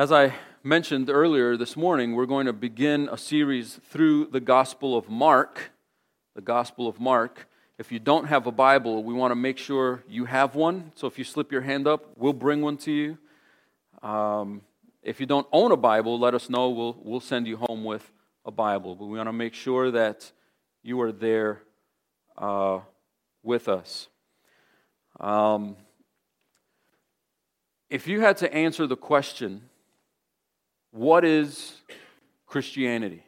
As I mentioned earlier this morning, we're going to begin a series through the Gospel of Mark. The Gospel of Mark. If you don't have a Bible, we want to make sure you have one. So if you slip your hand up, we'll bring one to you. Um, if you don't own a Bible, let us know. We'll, we'll send you home with a Bible. But we want to make sure that you are there uh, with us. Um, if you had to answer the question, what is Christianity?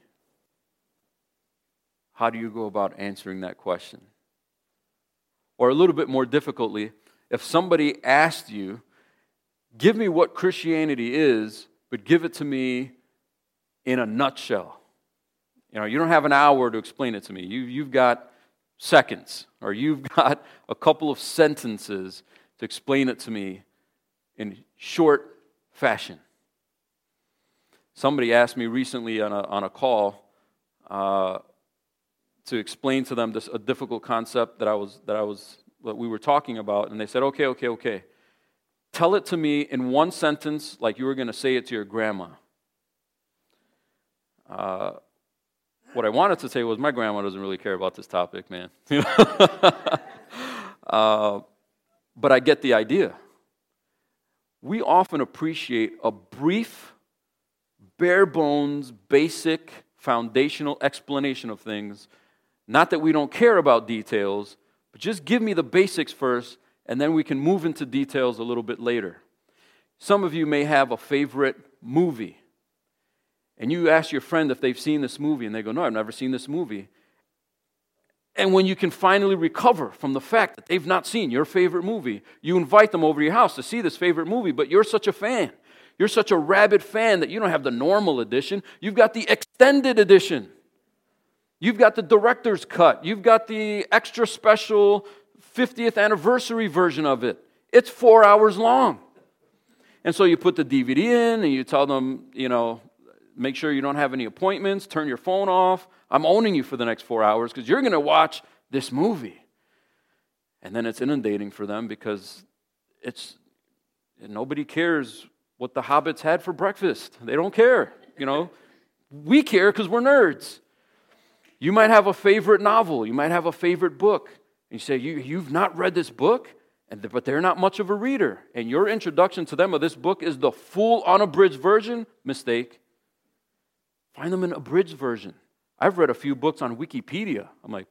How do you go about answering that question? Or a little bit more difficultly, if somebody asked you, give me what Christianity is, but give it to me in a nutshell. You know, you don't have an hour to explain it to me. You, you've got seconds, or you've got a couple of sentences to explain it to me in short fashion. Somebody asked me recently on a, on a call uh, to explain to them this a difficult concept that I was that I was that we were talking about, and they said, "Okay, okay, okay. Tell it to me in one sentence, like you were going to say it to your grandma." Uh, what I wanted to say was, my grandma doesn't really care about this topic, man. uh, but I get the idea. We often appreciate a brief bare bones, basic, foundational explanation of things. Not that we don't care about details, but just give me the basics first, and then we can move into details a little bit later. Some of you may have a favorite movie, and you ask your friend if they've seen this movie, and they go, No, I've never seen this movie. And when you can finally recover from the fact that they've not seen your favorite movie, you invite them over to your house to see this favorite movie, but you're such a fan. You're such a rabid fan that you don't have the normal edition. You've got the extended edition. You've got the director's cut. You've got the extra special 50th anniversary version of it. It's four hours long. And so you put the DVD in and you tell them, you know, make sure you don't have any appointments, turn your phone off. I'm owning you for the next four hours because you're going to watch this movie. And then it's inundating for them because it's nobody cares what the hobbits had for breakfast. They don't care, you know. We care because we're nerds. You might have a favorite novel, you might have a favorite book. And you say, you, You've not read this book? And, but they're not much of a reader. And your introduction to them of this book is the full unabridged version? Mistake. Find them an abridged version. I've read a few books on Wikipedia. I'm like,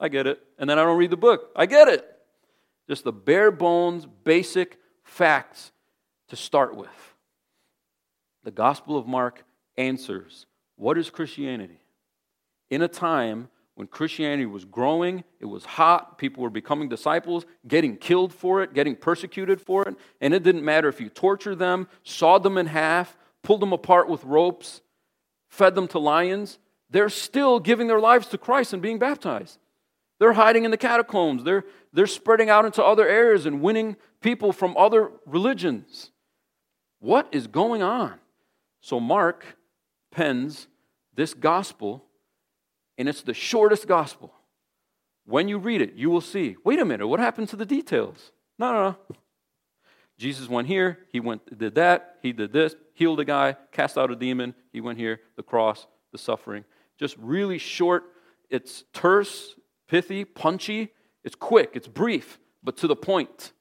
I get it. And then I don't read the book. I get it. Just the bare bones, basic facts to start with. The Gospel of Mark answers what is Christianity? In a time when Christianity was growing, it was hot, people were becoming disciples, getting killed for it, getting persecuted for it, and it didn't matter if you tortured them, sawed them in half, pulled them apart with ropes, fed them to lions, they're still giving their lives to Christ and being baptized. They're hiding in the catacombs. They're, they're spreading out into other areas and winning people from other religions. What is going on? So Mark pens this gospel, and it's the shortest gospel. When you read it, you will see wait a minute, what happened to the details? No, no, no. Jesus went here, he went did that, he did this, healed a guy, cast out a demon, he went here, the cross, the suffering. Just really short. It's terse, pithy, punchy, it's quick, it's brief, but to the point.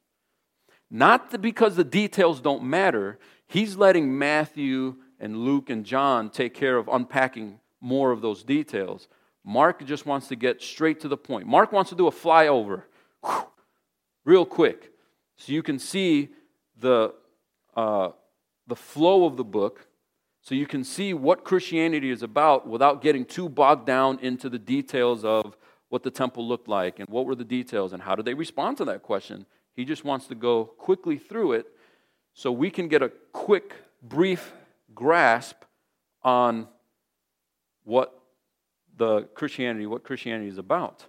Not because the details don't matter, He's letting Matthew and Luke and John take care of unpacking more of those details. Mark just wants to get straight to the point. Mark wants to do a flyover whew, real quick so you can see the, uh, the flow of the book, so you can see what Christianity is about without getting too bogged down into the details of what the temple looked like and what were the details and how did they respond to that question. He just wants to go quickly through it so we can get a quick, brief grasp on what the Christianity, what Christianity is about.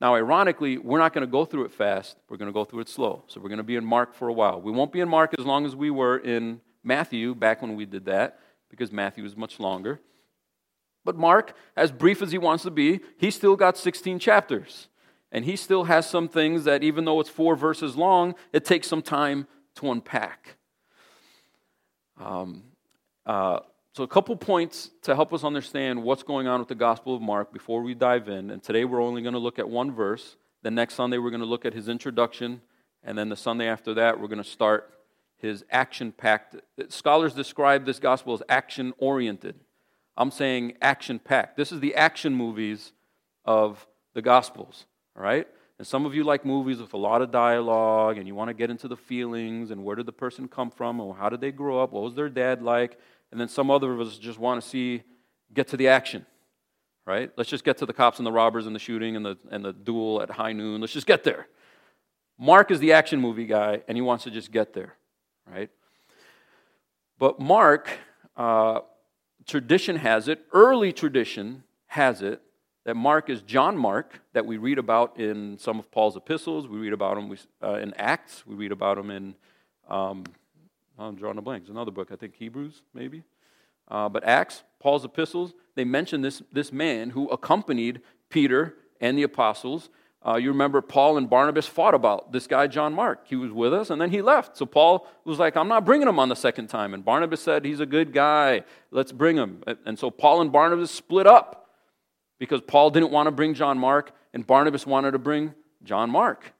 Now, ironically, we're not going to go through it fast. We're going to go through it slow. So we're going to be in Mark for a while. We won't be in Mark as long as we were in Matthew back when we did that, because Matthew is much longer. But Mark, as brief as he wants to be, he's still got 16 chapters. And he still has some things that, even though it's four verses long, it takes some time to unpack. Um, uh, so, a couple points to help us understand what's going on with the Gospel of Mark before we dive in. And today we're only going to look at one verse. The next Sunday we're going to look at his introduction. And then the Sunday after that we're going to start his action packed. Scholars describe this gospel as action oriented. I'm saying action packed. This is the action movies of the gospels, all right? And some of you like movies with a lot of dialogue and you want to get into the feelings and where did the person come from or how did they grow up? What was their dad like? and then some other of us just want to see get to the action right let's just get to the cops and the robbers and the shooting and the, and the duel at high noon let's just get there mark is the action movie guy and he wants to just get there right but mark uh, tradition has it early tradition has it that mark is john mark that we read about in some of paul's epistles we read about him uh, in acts we read about him in um, I'm drawing a blank. It's another book, I think Hebrews, maybe. Uh, but Acts, Paul's epistles, they mention this, this man who accompanied Peter and the apostles. Uh, you remember Paul and Barnabas fought about this guy, John Mark. He was with us and then he left. So Paul was like, I'm not bringing him on the second time. And Barnabas said, He's a good guy. Let's bring him. And so Paul and Barnabas split up because Paul didn't want to bring John Mark and Barnabas wanted to bring John Mark.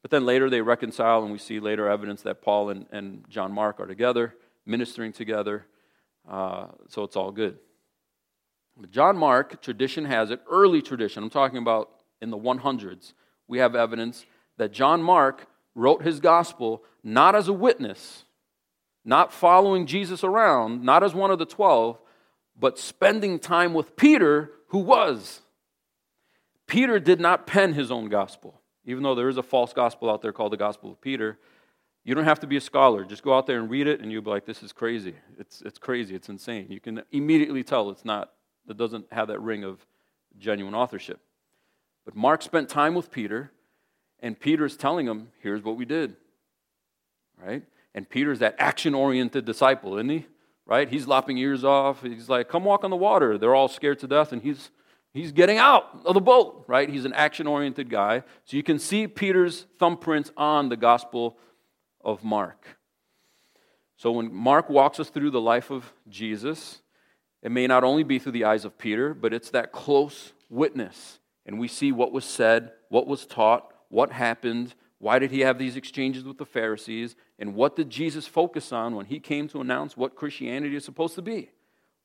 But then later they reconcile, and we see later evidence that Paul and, and John Mark are together, ministering together. Uh, so it's all good. But John Mark, tradition has it, early tradition, I'm talking about in the 100s, we have evidence that John Mark wrote his gospel not as a witness, not following Jesus around, not as one of the 12, but spending time with Peter, who was. Peter did not pen his own gospel even though there is a false gospel out there called the Gospel of Peter, you don't have to be a scholar. Just go out there and read it, and you'll be like, this is crazy. It's, it's crazy. It's insane. You can immediately tell it's not, it doesn't have that ring of genuine authorship. But Mark spent time with Peter, and Peter's telling him, here's what we did. Right? And Peter's that action oriented disciple, isn't he? Right? He's lopping ears off. He's like, come walk on the water. They're all scared to death, and he's He's getting out of the boat, right? He's an action oriented guy. So you can see Peter's thumbprints on the Gospel of Mark. So when Mark walks us through the life of Jesus, it may not only be through the eyes of Peter, but it's that close witness. And we see what was said, what was taught, what happened, why did he have these exchanges with the Pharisees, and what did Jesus focus on when he came to announce what Christianity is supposed to be?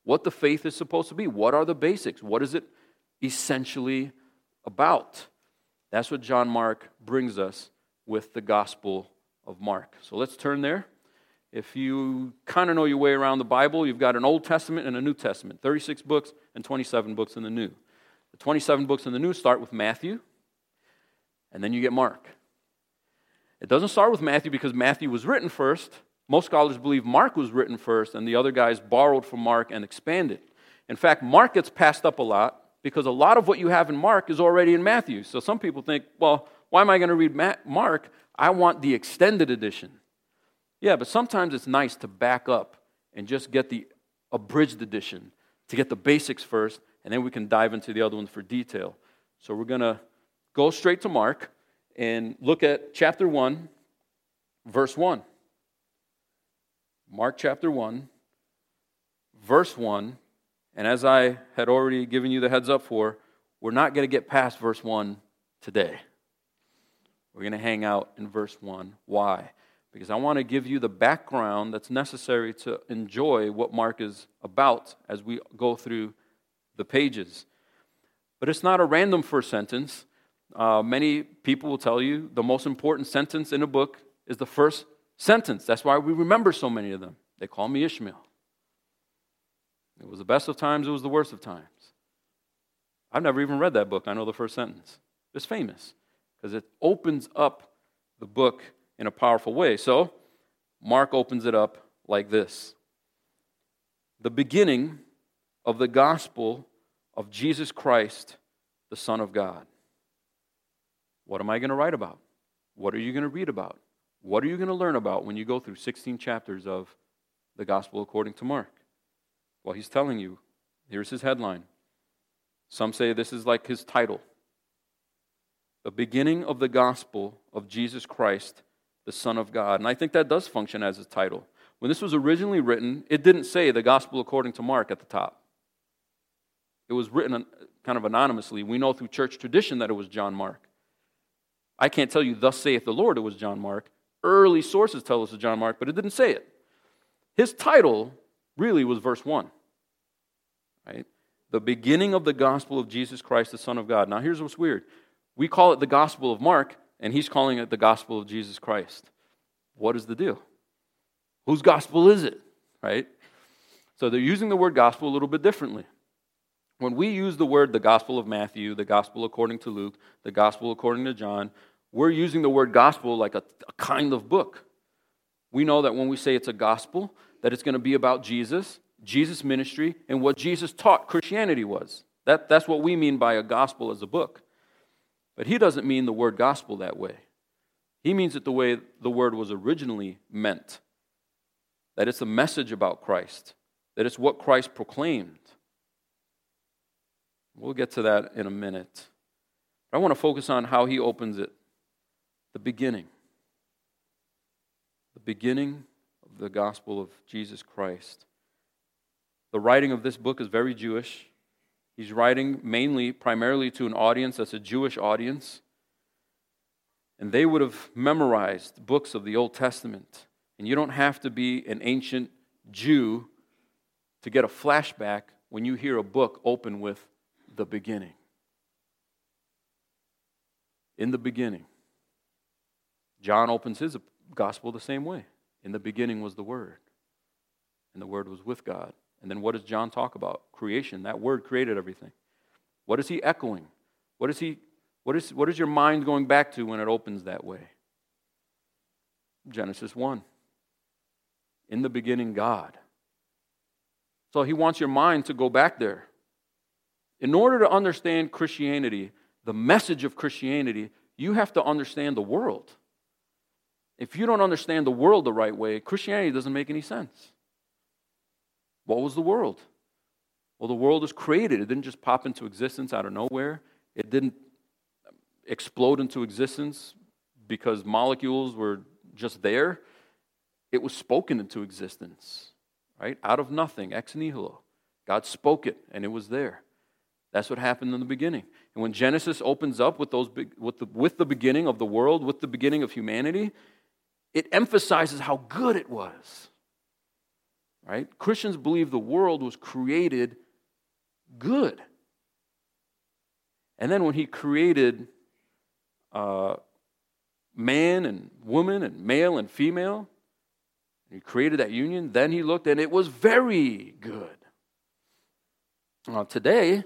What the faith is supposed to be? What are the basics? What is it essentially about. That's what John Mark brings us with the Gospel of Mark. So let's turn there. If you kind of know your way around the Bible, you've got an Old Testament and a New Testament 36 books and 27 books in the New. The 27 books in the New start with Matthew, and then you get Mark. It doesn't start with Matthew because Matthew was written first. Most scholars believe Mark was written first, and the other guys borrowed from Mark and expanded. In fact, Mark gets passed up a lot because a lot of what you have in Mark is already in Matthew. So some people think, well, why am I going to read Mark? I want the extended edition. Yeah, but sometimes it's nice to back up and just get the abridged edition to get the basics first, and then we can dive into the other ones for detail. So we're going to go straight to Mark and look at chapter 1, verse 1. Mark chapter 1, verse 1 and as I had already given you the heads up for, we're not going to get past verse 1 today. We're going to hang out in verse 1. Why? Because I want to give you the background that's necessary to enjoy what Mark is about as we go through the pages. But it's not a random first sentence. Uh, many people will tell you the most important sentence in a book is the first sentence. That's why we remember so many of them. They call me Ishmael. It was the best of times, it was the worst of times. I've never even read that book. I know the first sentence. It's famous because it opens up the book in a powerful way. So, Mark opens it up like this The beginning of the gospel of Jesus Christ, the Son of God. What am I going to write about? What are you going to read about? What are you going to learn about when you go through 16 chapters of the gospel according to Mark? Well, he's telling you. Here's his headline. Some say this is like his title The beginning of the gospel of Jesus Christ, the Son of God. And I think that does function as his title. when this was originally written, it didn't say the gospel according to Mark at the top. It was written kind of anonymously. We know through church tradition that it was John Mark. I can't tell you, thus saith the Lord, it was John Mark. Early sources tell us it's John Mark, but it didn't say it. His title really was verse 1. Right? The beginning of the gospel of Jesus Christ, the Son of God. Now, here's what's weird. We call it the gospel of Mark, and he's calling it the gospel of Jesus Christ. What is the deal? Whose gospel is it? Right? So they're using the word gospel a little bit differently. When we use the word the gospel of Matthew, the gospel according to Luke, the gospel according to John, we're using the word gospel like a, a kind of book. We know that when we say it's a gospel, that it's going to be about Jesus, Jesus' ministry, and what Jesus taught Christianity was. That, that's what we mean by a gospel as a book. But he doesn't mean the word gospel that way. He means it the way the word was originally meant that it's a message about Christ, that it's what Christ proclaimed. We'll get to that in a minute. I want to focus on how he opens it the beginning. The beginning of the gospel of Jesus Christ. The writing of this book is very Jewish. He's writing mainly, primarily to an audience that's a Jewish audience. And they would have memorized books of the Old Testament. And you don't have to be an ancient Jew to get a flashback when you hear a book open with the beginning. In the beginning. John opens his gospel the same way. In the beginning was the Word, and the Word was with God. And then what does John talk about? Creation. That Word created everything. What is he echoing? What is, he, what is, what is your mind going back to when it opens that way? Genesis 1. In the beginning, God. So he wants your mind to go back there. In order to understand Christianity, the message of Christianity, you have to understand the world. If you don't understand the world the right way, Christianity doesn't make any sense. What was the world? Well, the world was created. It didn't just pop into existence out of nowhere. It didn't explode into existence because molecules were just there. It was spoken into existence, right? Out of nothing, ex nihilo. God spoke it, and it was there. That's what happened in the beginning. And when Genesis opens up with, those, with, the, with the beginning of the world, with the beginning of humanity, it emphasizes how good it was. Right? Christians believe the world was created good. And then when he created uh, man and woman and male and female, he created that union, then he looked and it was very good. Now, today,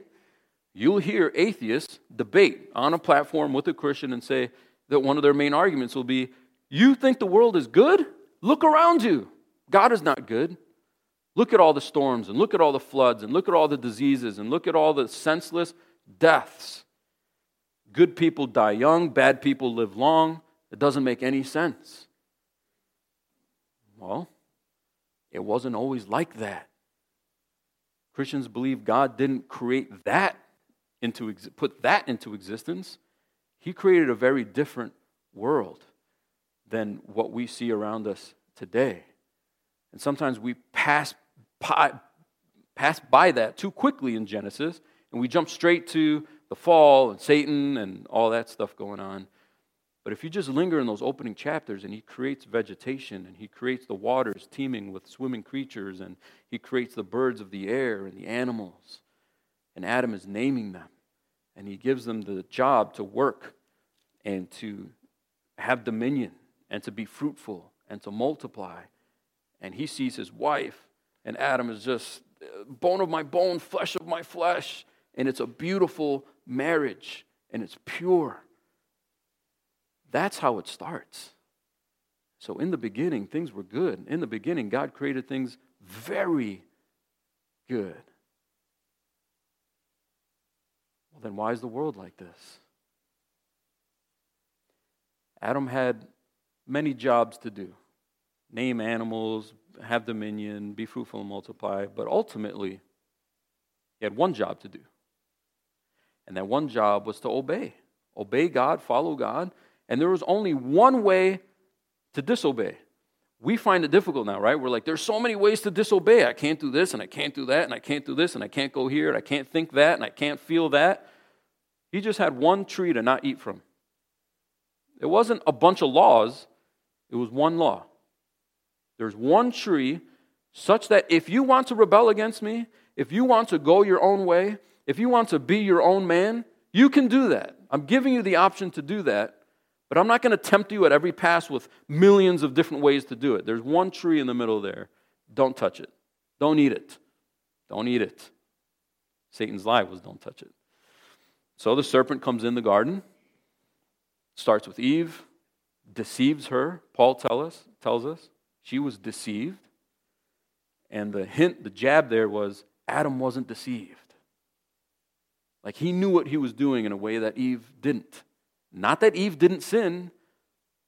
you'll hear atheists debate on a platform with a Christian and say that one of their main arguments will be you think the world is good? Look around you. God is not good. Look at all the storms and look at all the floods and look at all the diseases and look at all the senseless deaths. Good people die young, bad people live long. It doesn't make any sense. Well, it wasn't always like that. Christians believe God didn't create that into put that into existence. He created a very different world than what we see around us today. And sometimes we pass by, pass by that too quickly in Genesis, and we jump straight to the fall and Satan and all that stuff going on. But if you just linger in those opening chapters, and he creates vegetation, and he creates the waters teeming with swimming creatures, and he creates the birds of the air and the animals, and Adam is naming them, and he gives them the job to work and to have dominion and to be fruitful and to multiply. And he sees his wife, and Adam is just uh, bone of my bone, flesh of my flesh. And it's a beautiful marriage, and it's pure. That's how it starts. So, in the beginning, things were good. In the beginning, God created things very good. Well, then, why is the world like this? Adam had many jobs to do name animals, have dominion, be fruitful and multiply. But ultimately, he had one job to do. And that one job was to obey. Obey God, follow God. And there was only one way to disobey, we find it difficult now, right? We're like, there's so many ways to disobey. I can't do this, and I can't do that, and I can't do this, and I can't go here, and I can't think that, and I can't feel that. He just had one tree to not eat from. It wasn't a bunch of laws, it was one law. There's one tree such that if you want to rebel against me, if you want to go your own way, if you want to be your own man, you can do that. I'm giving you the option to do that. But I'm not going to tempt you at every pass with millions of different ways to do it. There's one tree in the middle there. Don't touch it. Don't eat it. Don't eat it. Satan's lie was don't touch it. So the serpent comes in the garden, starts with Eve, deceives her. Paul tell us, tells us she was deceived. And the hint, the jab there was Adam wasn't deceived. Like he knew what he was doing in a way that Eve didn't. Not that Eve didn't sin,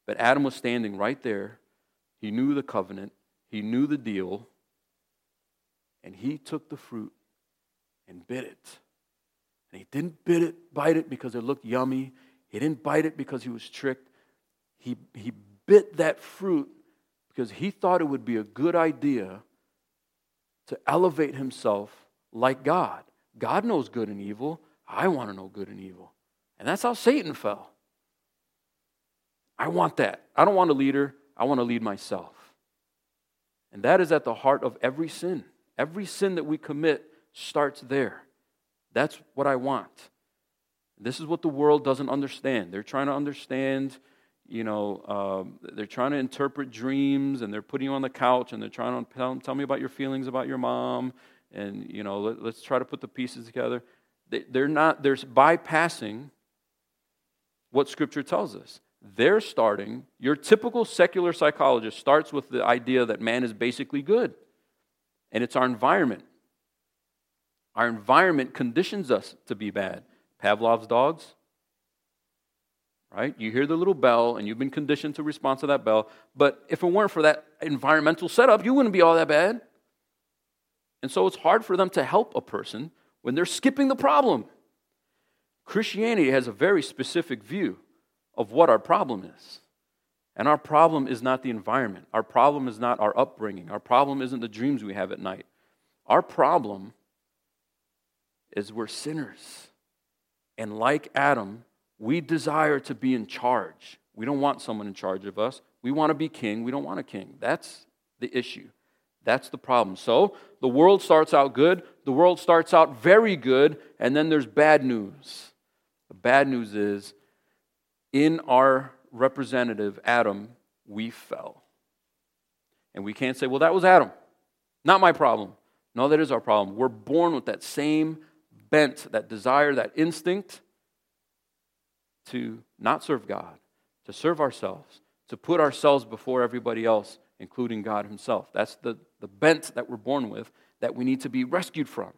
but Adam was standing right there. He knew the covenant, he knew the deal, and he took the fruit and bit it. And he didn't bit it, bite it because it looked yummy. He didn't bite it because he was tricked. He, he bit that fruit because he thought it would be a good idea to elevate himself like God. God knows good and evil. I want to know good and evil. And that's how Satan fell. I want that. I don't want a leader, I want to lead myself. And that is at the heart of every sin. Every sin that we commit starts there. That's what I want. This is what the world doesn't understand. They're trying to understand, you know, um, they're trying to interpret dreams and they're putting you on the couch and they're trying to tell, tell me about your feelings about your mom and, you know, let, us try to put the pieces together. They, they're not, they're bypassing what Scripture tells us. They're starting, your typical secular psychologist starts with the idea that man is basically good, and it's our environment. Our environment conditions us to be bad. Pavlov's dogs, right? You hear the little bell, and you've been conditioned to respond to that bell. But if it weren't for that environmental setup, you wouldn't be all that bad. And so it's hard for them to help a person when they're skipping the problem. Christianity has a very specific view of what our problem is. And our problem is not the environment. Our problem is not our upbringing. Our problem isn't the dreams we have at night. Our problem is we're sinners. And like Adam, we desire to be in charge. We don't want someone in charge of us. We want to be king. We don't want a king. That's the issue. That's the problem. So the world starts out good, the world starts out very good, and then there's bad news. The bad news is in our representative, Adam, we fell. And we can't say, well, that was Adam. Not my problem. No, that is our problem. We're born with that same bent, that desire, that instinct to not serve God, to serve ourselves, to put ourselves before everybody else, including God Himself. That's the, the bent that we're born with that we need to be rescued from.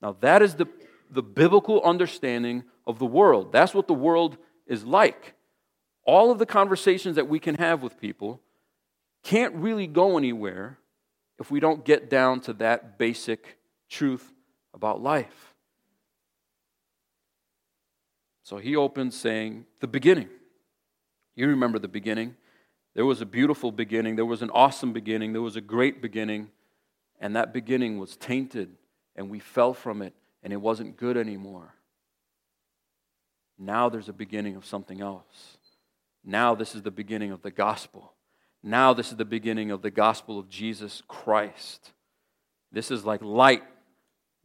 Now, that is the, the biblical understanding of the world. That's what the world is like. All of the conversations that we can have with people can't really go anywhere if we don't get down to that basic truth about life. So he opens saying, The beginning. You remember the beginning. There was a beautiful beginning. There was an awesome beginning. There was a great beginning. And that beginning was tainted, and we fell from it, and it wasn't good anymore. Now there's a beginning of something else. Now this is the beginning of the gospel. Now this is the beginning of the gospel of Jesus Christ. This is like light,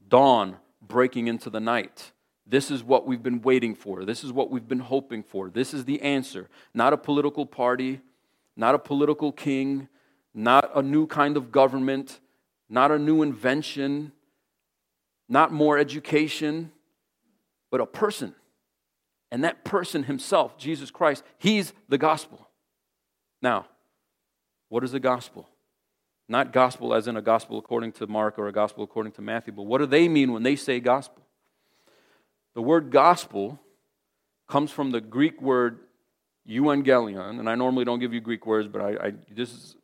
dawn breaking into the night. This is what we've been waiting for. This is what we've been hoping for. This is the answer. Not a political party, not a political king, not a new kind of government, not a new invention, not more education, but a person and that person himself, Jesus Christ, he's the gospel. Now, what is the gospel? Not gospel as in a gospel according to Mark or a gospel according to Matthew, but what do they mean when they say gospel? The word gospel comes from the Greek word euangelion, and I normally don't give you Greek words, but I, I, this is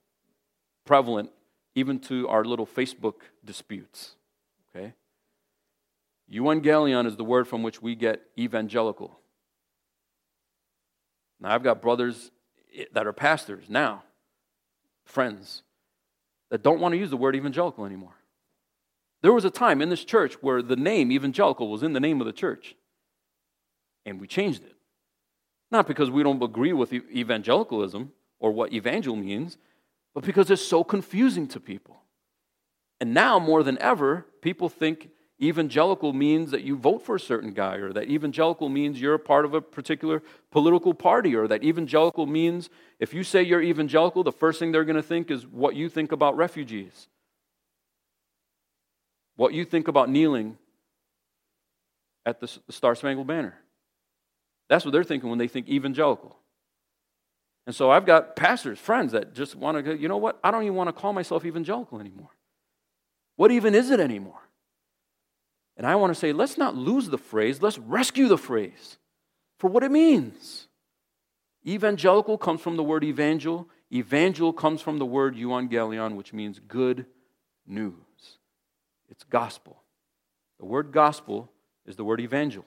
prevalent even to our little Facebook disputes. Okay? Euangelion is the word from which we get evangelical. Now, I've got brothers that are pastors now. friends that don't want to use the word evangelical anymore. There was a time in this church where the name evangelical was in the name of the church, and we changed it. Not because we don't agree with evangelicalism or what evangel means, but because it's so confusing to people. And now, more than ever, people think evangelical means that you vote for a certain guy, or that evangelical means you're a part of a particular political party, or that evangelical means if you say you're evangelical, the first thing they're going to think is what you think about refugees, what you think about kneeling at the Star Spangled Banner. That's what they're thinking when they think evangelical. And so I've got pastors, friends that just want to go, you know what? I don't even want to call myself evangelical anymore. What even is it anymore? And I want to say, let's not lose the phrase, let's rescue the phrase for what it means. Evangelical comes from the word evangel. Evangel comes from the word euangelion, which means good news. It's gospel. The word gospel is the word evangel.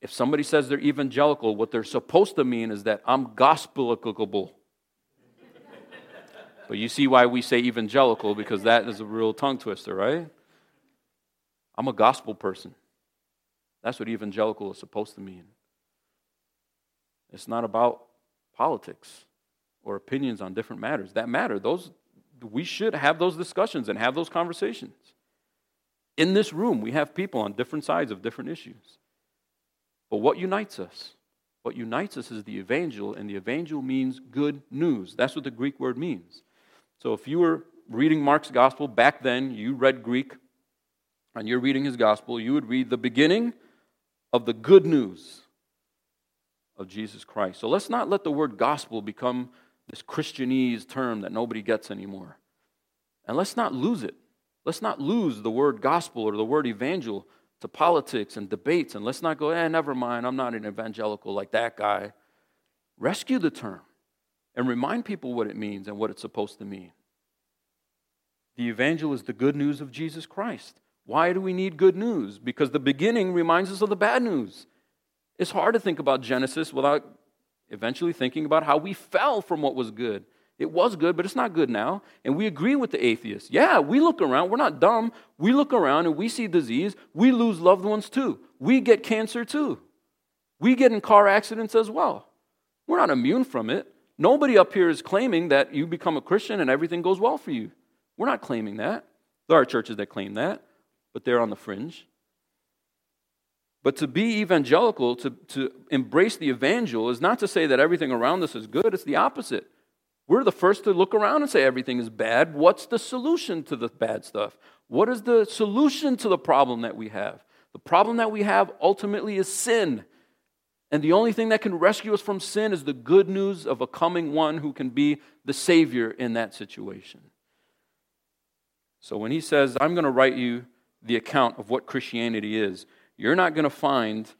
If somebody says they're evangelical, what they're supposed to mean is that I'm gospelicable. but you see why we say evangelical, because that is a real tongue twister, right? I'm a gospel person. That's what evangelical is supposed to mean. It's not about politics or opinions on different matters. That matter. Those we should have those discussions and have those conversations. In this room, we have people on different sides of different issues. But what unites us? What unites us is the evangel, and the evangel means good news. That's what the Greek word means. So if you were reading Mark's gospel back then, you read Greek, and you're reading his gospel, you would read the beginning of the good news of Jesus Christ. So let's not let the word gospel become this Christianese term that nobody gets anymore. And let's not lose it. Let's not lose the word gospel or the word evangel to politics and debates. And let's not go, eh, never mind, I'm not an evangelical like that guy. Rescue the term and remind people what it means and what it's supposed to mean. The evangel is the good news of Jesus Christ. Why do we need good news? Because the beginning reminds us of the bad news. It's hard to think about Genesis without eventually thinking about how we fell from what was good. It was good, but it's not good now. And we agree with the atheists. Yeah, we look around. We're not dumb. We look around and we see disease. We lose loved ones too. We get cancer too. We get in car accidents as well. We're not immune from it. Nobody up here is claiming that you become a Christian and everything goes well for you. We're not claiming that. There are churches that claim that but they're on the fringe. But to be evangelical, to, to embrace the evangel, is not to say that everything around us is good, it's the opposite. We're the first to look around and say everything is bad. What's the solution to the bad stuff? What is the solution to the problem that we have? The problem that we have ultimately is sin. And the only thing that can rescue us from sin is the good news of a coming one who can be the Savior in that situation. So when he says, I'm going to write you the account of what Christianity is, you're not going to find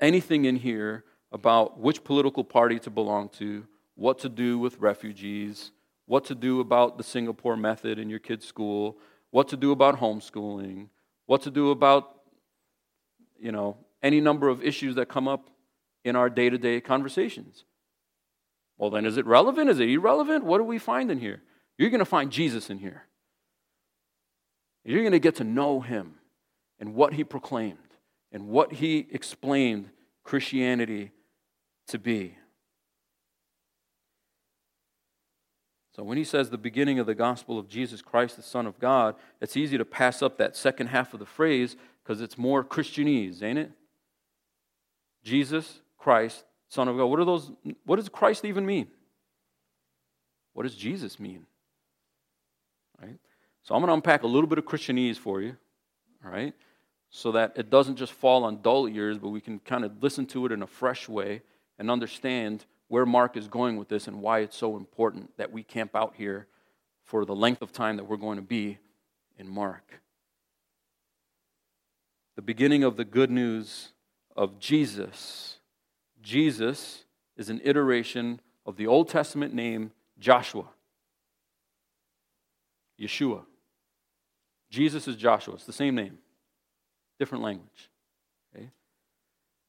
anything in here about which political party to belong to, what to do with refugees, what to do about the Singapore method in your kid's school, what to do about homeschooling, what to do about, you know, any number of issues that come up in our day to day conversations. Well, then, is it relevant? Is it irrelevant? What do we find in here? You're going to find Jesus in here. You're going to get to know him and what he proclaimed and what he explained Christianity to be. So when he says the beginning of the gospel of Jesus Christ, the Son of God, it's easy to pass up that second half of the phrase because it's more Christianese, ain't it? Jesus Christ, Son of God. What are those? What does Christ even mean? What does Jesus mean? Right? So I'm going to unpack a little bit of Christianese for you, all right, so that it doesn't just fall on dull ears, but we can kind of listen to it in a fresh way and understand where Mark is going with this and why it's so important that we camp out here for the length of time that we're going to be in Mark. The beginning of the good news of Jesus. Jesus is an iteration of the Old Testament name Joshua. Yeshua. Jesus is Joshua. It's the same name, different language. Okay?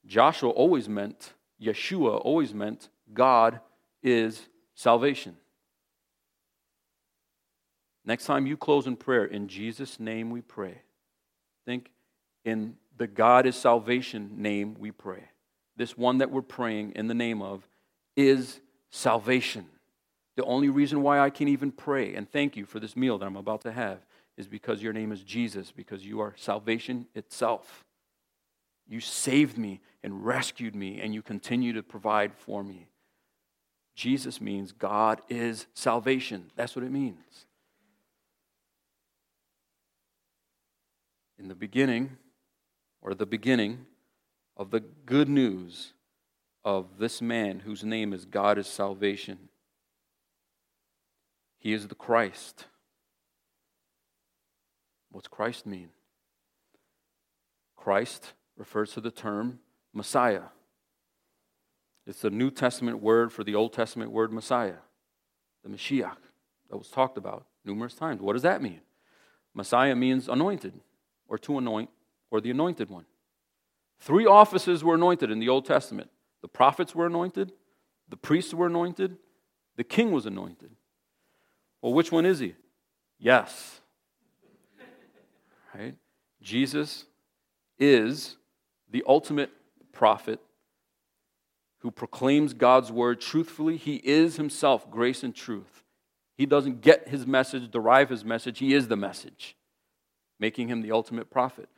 Joshua always meant, Yeshua always meant, God is salvation. Next time you close in prayer, in Jesus' name we pray. Think in the God is salvation name we pray. This one that we're praying in the name of is salvation. The only reason why I can even pray and thank you for this meal that I'm about to have is because your name is Jesus, because you are salvation itself. You saved me and rescued me, and you continue to provide for me. Jesus means God is salvation. That's what it means. In the beginning, or the beginning of the good news of this man whose name is God is salvation, he is the Christ. What's Christ mean? Christ refers to the term Messiah. It's the New Testament word for the Old Testament word Messiah, the Mashiach that was talked about numerous times. What does that mean? Messiah means anointed, or to anoint, or the anointed one. Three offices were anointed in the Old Testament the prophets were anointed, the priests were anointed, the king was anointed. Well, which one is he? Yes. Right? Jesus is the ultimate prophet who proclaims God's word truthfully. He is himself grace and truth. He doesn't get his message, derive his message. He is the message, making him the ultimate prophet.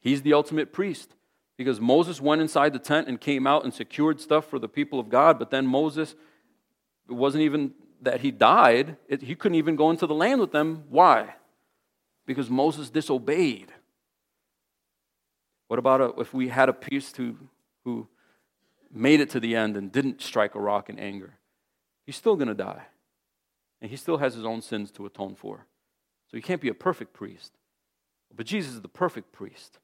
He's the ultimate priest because Moses went inside the tent and came out and secured stuff for the people of God, but then Moses, it wasn't even that he died, it, he couldn't even go into the land with them. Why? Because Moses disobeyed. What about if we had a priest who, who made it to the end and didn't strike a rock in anger? He's still going to die. And he still has his own sins to atone for. So he can't be a perfect priest. But Jesus is the perfect priest.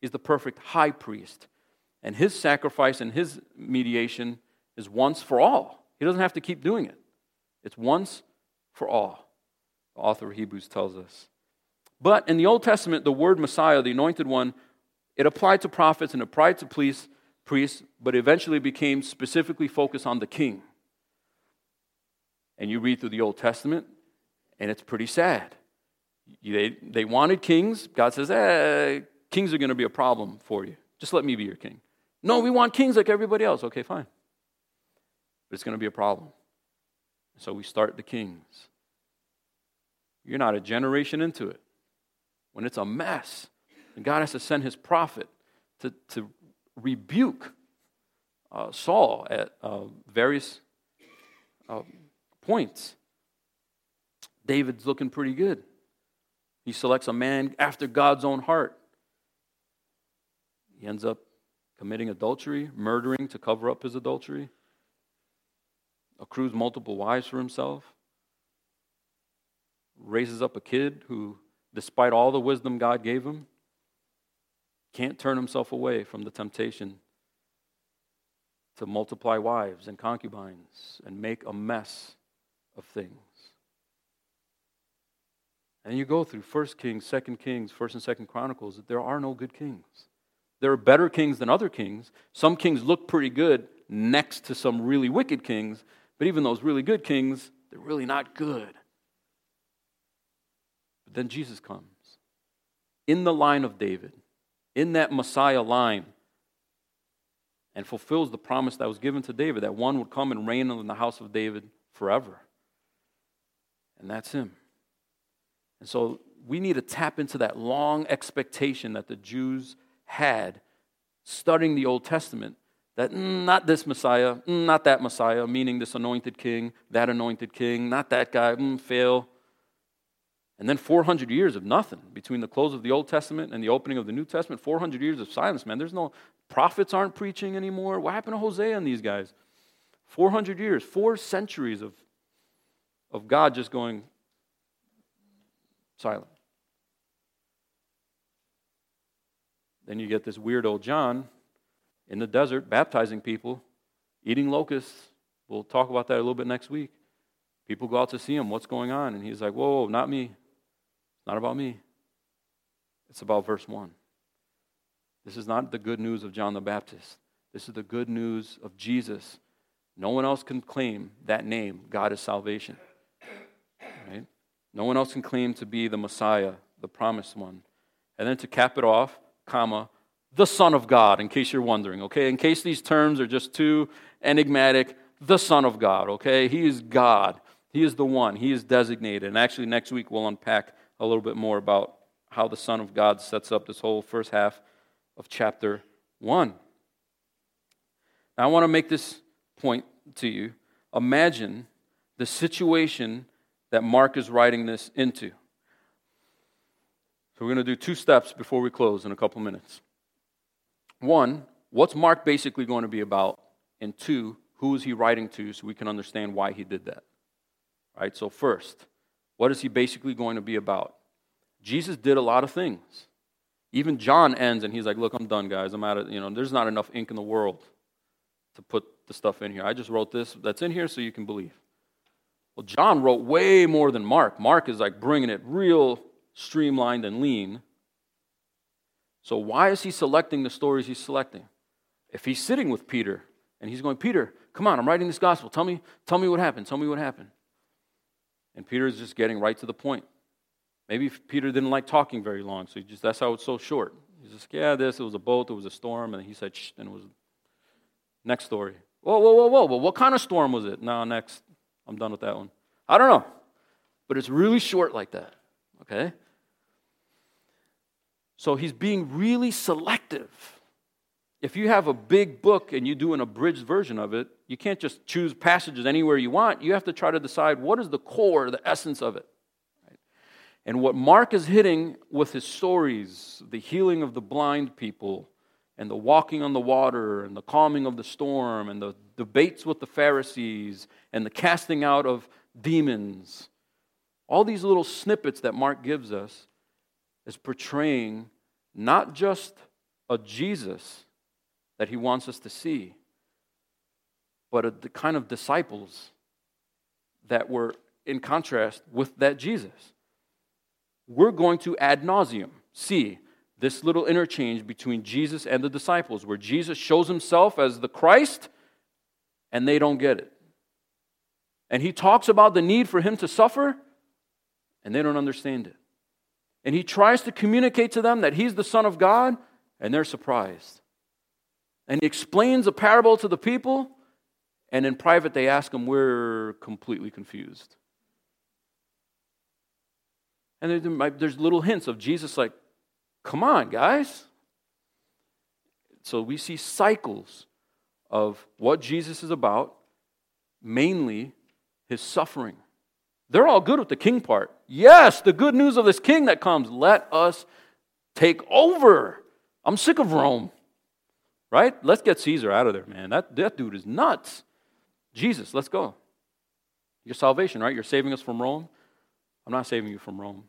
He's the perfect high priest. And his sacrifice and his mediation is once for all. He doesn't have to keep doing it, it's once for all. The author of Hebrews tells us. But in the Old Testament, the word Messiah, the anointed one, it applied to prophets and applied to priests, priests, but eventually became specifically focused on the king. And you read through the Old Testament, and it's pretty sad. They, they wanted kings. God says, eh, kings are going to be a problem for you. Just let me be your king. No, we want kings like everybody else. Okay, fine. But it's going to be a problem. So we start the kings. You're not a generation into it. When it's a mess, and God has to send his prophet to, to rebuke uh, Saul at uh, various uh, points. David's looking pretty good. He selects a man after God's own heart. He ends up committing adultery, murdering to cover up his adultery, accrues multiple wives for himself, raises up a kid who, despite all the wisdom God gave him, can't turn himself away from the temptation to multiply wives and concubines and make a mess of things. And you go through 1 Kings, 2 Kings, 1st and 2nd Chronicles, there are no good kings. There are better kings than other kings. Some kings look pretty good next to some really wicked kings, but even those really good kings, they're really not good. But then Jesus comes in the line of David in that Messiah line and fulfills the promise that was given to David that one would come and reign in the house of David forever. And that's him. And so we need to tap into that long expectation that the Jews had studying the Old Testament that mm, not this Messiah, mm, not that Messiah, meaning this anointed king, that anointed king, not that guy, mm, fail. And then 400 years of nothing between the close of the Old Testament and the opening of the New Testament. 400 years of silence, man. There's no prophets aren't preaching anymore. What happened to Hosea and these guys? 400 years, four centuries of, of God just going silent. Then you get this weird old John in the desert baptizing people, eating locusts. We'll talk about that a little bit next week. People go out to see him. What's going on? And he's like, Whoa, not me not about me. It's about verse 1. This is not the good news of John the Baptist. This is the good news of Jesus. No one else can claim that name, God is salvation. Right? No one else can claim to be the Messiah, the promised one. And then to cap it off, comma, the Son of God, in case you're wondering, okay? In case these terms are just too enigmatic, the Son of God, okay? He is God. He is the one. He is designated. And actually, next week we'll unpack a little bit more about how the Son of God sets up this whole first half of chapter 1. Now, I want to make this point to you. Imagine the situation that Mark is writing this into. So, we're going to do two steps before we close in a couple minutes. One, what's Mark basically going to be about? And two, who is he writing to so we can understand why he did that? Right? So, first, what is he basically going to be about? Jesus did a lot of things. Even John ends and he's like, Look, I'm done, guys. I'm out of, you know, there's not enough ink in the world to put the stuff in here. I just wrote this that's in here so you can believe. Well, John wrote way more than Mark. Mark is like bringing it real streamlined and lean. So, why is he selecting the stories he's selecting? If he's sitting with Peter and he's going, Peter, come on, I'm writing this gospel. Tell me, tell me what happened. Tell me what happened. And Peter is just getting right to the point. Maybe Peter didn't like talking very long, so he just that's how it's so short. He's just, yeah, this, it was a boat, it was a storm, and he said, Shh, and it was next story. Whoa, whoa, whoa, whoa, but what kind of storm was it? No, next. I'm done with that one. I don't know. But it's really short like that. Okay? So he's being really selective. If you have a big book and you do an abridged version of it, you can't just choose passages anywhere you want. You have to try to decide what is the core, the essence of it. Right? And what Mark is hitting with his stories, the healing of the blind people, and the walking on the water, and the calming of the storm, and the debates with the Pharisees, and the casting out of demons, all these little snippets that Mark gives us is portraying not just a Jesus that he wants us to see, but the kind of disciples that were in contrast with that Jesus. We're going to ad nauseum see this little interchange between Jesus and the disciples, where Jesus shows himself as the Christ and they don't get it. And he talks about the need for him to suffer and they don't understand it and he tries to communicate to them that he's the Son of God, and they're surprised. And he explains a parable to the people, and in private they ask him, We're completely confused. And there's little hints of Jesus, like, Come on, guys. So we see cycles of what Jesus is about, mainly his suffering. They're all good with the king part. Yes, the good news of this king that comes. Let us take over. I'm sick of Rome. Right? Let's get Caesar out of there, man. That, that dude is nuts. Jesus, let's go. Your salvation, right? You're saving us from Rome. I'm not saving you from Rome.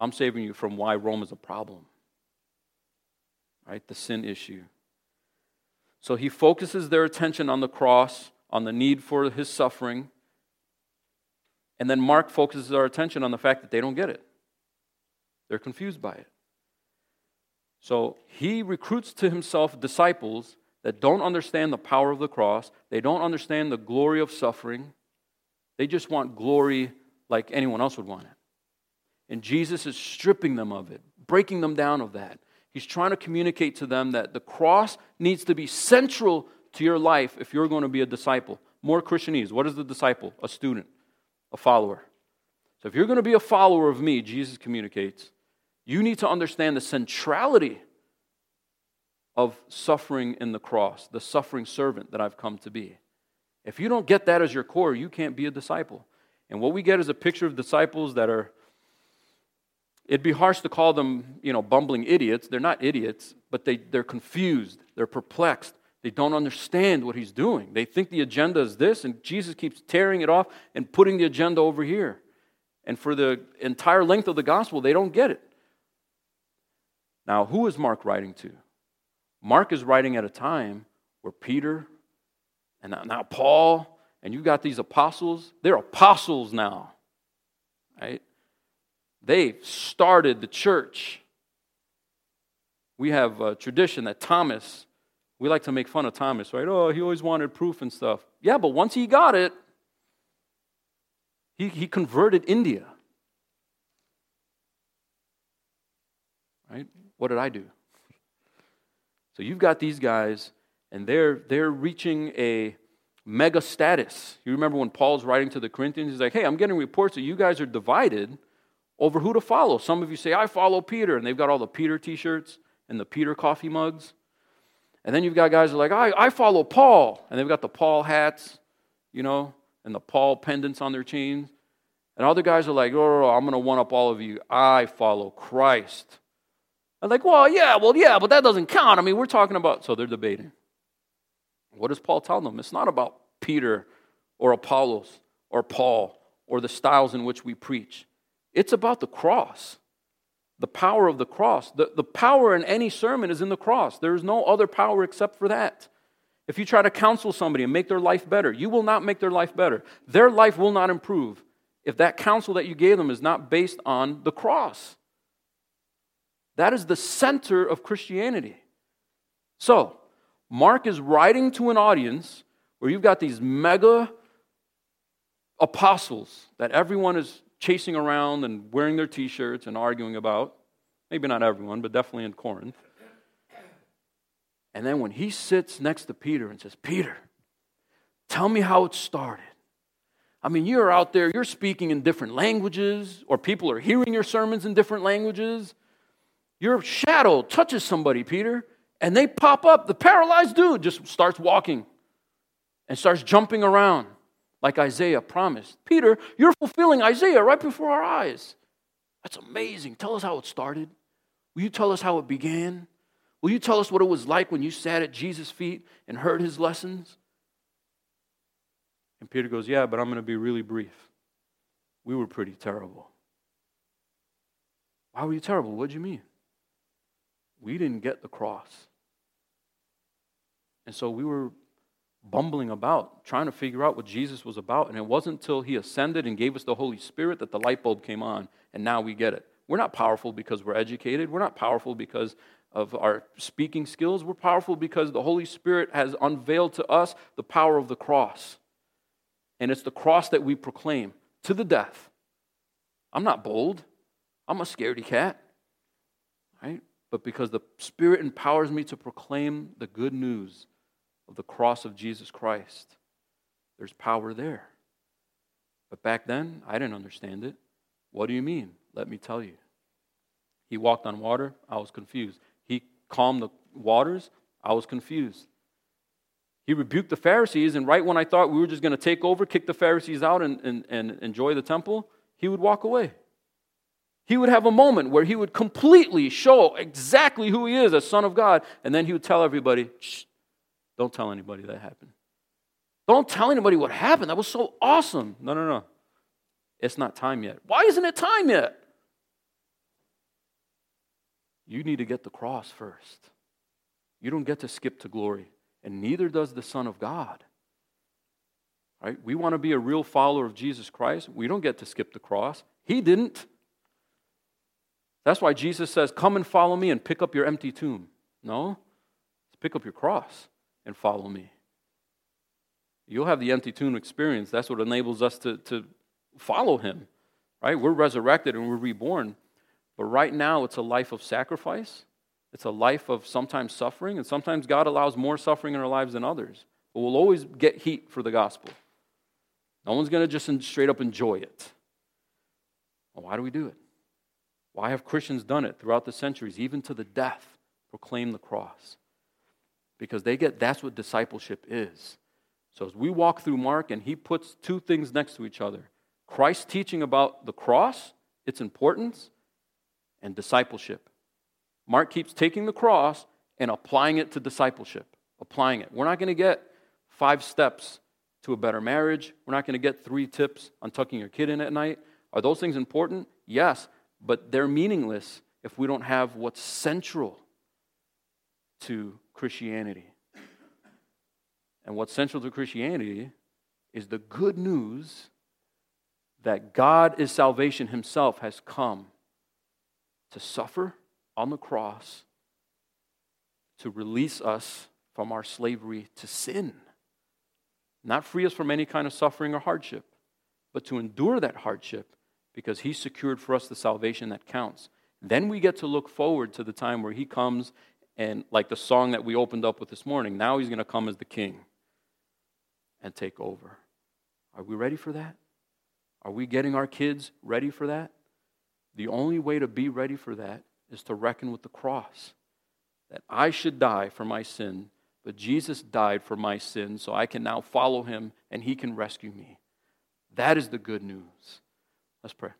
I'm saving you from why Rome is a problem. Right? The sin issue. So he focuses their attention on the cross, on the need for his suffering. And then Mark focuses our attention on the fact that they don't get it. They're confused by it. So he recruits to himself disciples that don't understand the power of the cross, they don't understand the glory of suffering. They just want glory like anyone else would want it. And Jesus is stripping them of it, breaking them down of that. He's trying to communicate to them that the cross needs to be central to your life if you're going to be a disciple. More Christianese. What is the disciple? A student a follower. So if you're going to be a follower of me, Jesus communicates, you need to understand the centrality of suffering in the cross, the suffering servant that I've come to be. If you don't get that as your core, you can't be a disciple. And what we get is a picture of disciples that are it'd be harsh to call them, you know, bumbling idiots. They're not idiots, but they, they're confused, they're perplexed, they don't understand what he's doing. They think the agenda is this, and Jesus keeps tearing it off and putting the agenda over here. And for the entire length of the gospel, they don't get it. Now, who is Mark writing to? Mark is writing at a time where Peter and now Paul, and you've got these apostles, they're apostles now, right? They started the church. We have a tradition that Thomas we like to make fun of Thomas, right? Oh, he always wanted proof and stuff. Yeah, but once he got it, He, he converted India. Right? What did I do? So you've got these guys, and they're, they're reaching a mega status. You remember when Paul's writing to the Corinthians, he's like, hey, I'm getting reports that you guys are divided over who to follow. Some of you say, I follow Peter, and they've got all the Peter t shirts and the Peter coffee mugs. And then you've got guys who are like, I, I follow Paul, and they've got the Paul hats, you know, and the Paul pendants on their chains. And other guys are like, oh, I'm going to one up all of you. I follow Christ. I'm like, well, yeah, well, yeah, but that doesn't count. I mean, we're talking about, so they're debating. What does Paul tell them? It's not about Peter or Apollos or Paul or the styles in which we preach. It's about the cross, the power of the cross. The, the power in any sermon is in the cross. There is no other power except for that. If you try to counsel somebody and make their life better, you will not make their life better. Their life will not improve if that counsel that you gave them is not based on the cross. That is the center of Christianity. So, Mark is writing to an audience where you've got these mega apostles that everyone is chasing around and wearing their t shirts and arguing about. Maybe not everyone, but definitely in Corinth. And then when he sits next to Peter and says, Peter, tell me how it started. I mean, you're out there, you're speaking in different languages, or people are hearing your sermons in different languages. Your shadow touches somebody, Peter, and they pop up. The paralyzed dude just starts walking and starts jumping around like Isaiah promised. Peter, you're fulfilling Isaiah right before our eyes. That's amazing. Tell us how it started. Will you tell us how it began? Will you tell us what it was like when you sat at Jesus' feet and heard his lessons? And Peter goes, Yeah, but I'm going to be really brief. We were pretty terrible. Why were you terrible? What do you mean? We didn't get the cross. And so we were bumbling about, trying to figure out what Jesus was about. And it wasn't until he ascended and gave us the Holy Spirit that the light bulb came on, and now we get it. We're not powerful because we're educated. We're not powerful because of our speaking skills. We're powerful because the Holy Spirit has unveiled to us the power of the cross. And it's the cross that we proclaim to the death. I'm not bold. I'm a scaredy cat. Right? But because the Spirit empowers me to proclaim the good news of the cross of Jesus Christ. There's power there. But back then, I didn't understand it. What do you mean? Let me tell you. He walked on water. I was confused. He calmed the waters. I was confused. He rebuked the Pharisees, and right when I thought we were just going to take over, kick the Pharisees out, and, and, and enjoy the temple, he would walk away. He would have a moment where he would completely show exactly who he is as Son of God, and then he would tell everybody, don't tell anybody that happened. Don't tell anybody what happened. That was so awesome. No, no, no. It's not time yet. Why isn't it time yet? You need to get the cross first. You don't get to skip to glory, and neither does the Son of God. Right? We want to be a real follower of Jesus Christ. We don't get to skip the cross. He didn't. That's why Jesus says, Come and follow me and pick up your empty tomb. No, pick up your cross and follow me. You'll have the empty tomb experience. That's what enables us to, to follow him, right? We're resurrected and we're reborn. But right now, it's a life of sacrifice. It's a life of sometimes suffering, and sometimes God allows more suffering in our lives than others. But we'll always get heat for the gospel. No one's going to just straight up enjoy it. Well, why do we do it? Why have Christians done it throughout the centuries, even to the death, proclaim the cross? because they get that's what discipleship is. So as we walk through Mark and he puts two things next to each other Christ teaching about the cross, its importance, and discipleship. Mark keeps taking the cross and applying it to discipleship, applying it. We're not going to get five steps to a better marriage. We're not going to get three tips on tucking your kid in at night. Are those things important? Yes, but they're meaningless if we don't have what's central to Christianity. And what's central to Christianity is the good news that God is salvation himself has come to suffer on the cross to release us from our slavery to sin. Not free us from any kind of suffering or hardship, but to endure that hardship because He secured for us the salvation that counts. Then we get to look forward to the time where He comes and, like the song that we opened up with this morning, now He's going to come as the King and take over. Are we ready for that? Are we getting our kids ready for that? The only way to be ready for that is to reckon with the cross. That I should die for my sin, but Jesus died for my sin, so I can now follow him and he can rescue me. That is the good news. Let's pray.